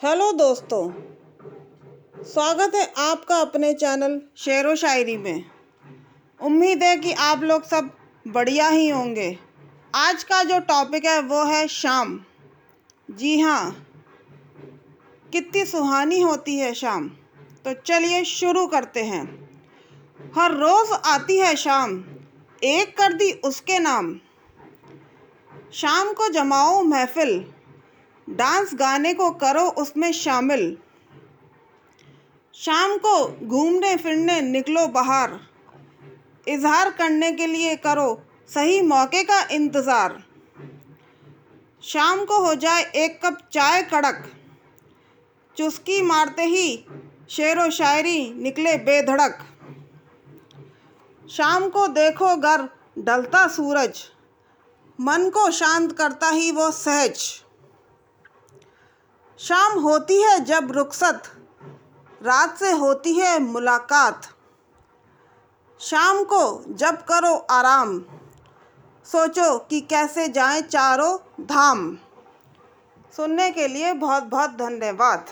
Hello दोस्तों, स्वागत है आपका अपने चैनल शेर व शायरी में। उम्मीद है कि आप लोग सब बढ़िया ही होंगे। आज का जो टॉपिक है वो है शाम। जी हाँ कितनी सुहानी होती है शाम। तो चलिए शुरू करते हैं। हर रोज़ आती है शाम, एक कर दी उसके नाम। शाम को जमाओ महफिल डांस गाने को करो, उसमें शामिल। शाम को घूमने फिरने निकलो बाहर। इजहार करने के लिए करो, सही मौके का इंतज़ार। शाम को हो जाए एक कप चाय कड़क। चुस्की मारते ही शेर व शायरी निकले बेधड़क। शाम को देखो घर, ढलता सूरज। मन को शांत करता ही वो सहज। शाम होती है जब रुखसत, रात से होती है मुलाकात। शाम को जब करो आराम, सोचो कि कैसे जाएँ चारों धाम। सुनने के लिए बहुत बहुत धन्यवाद।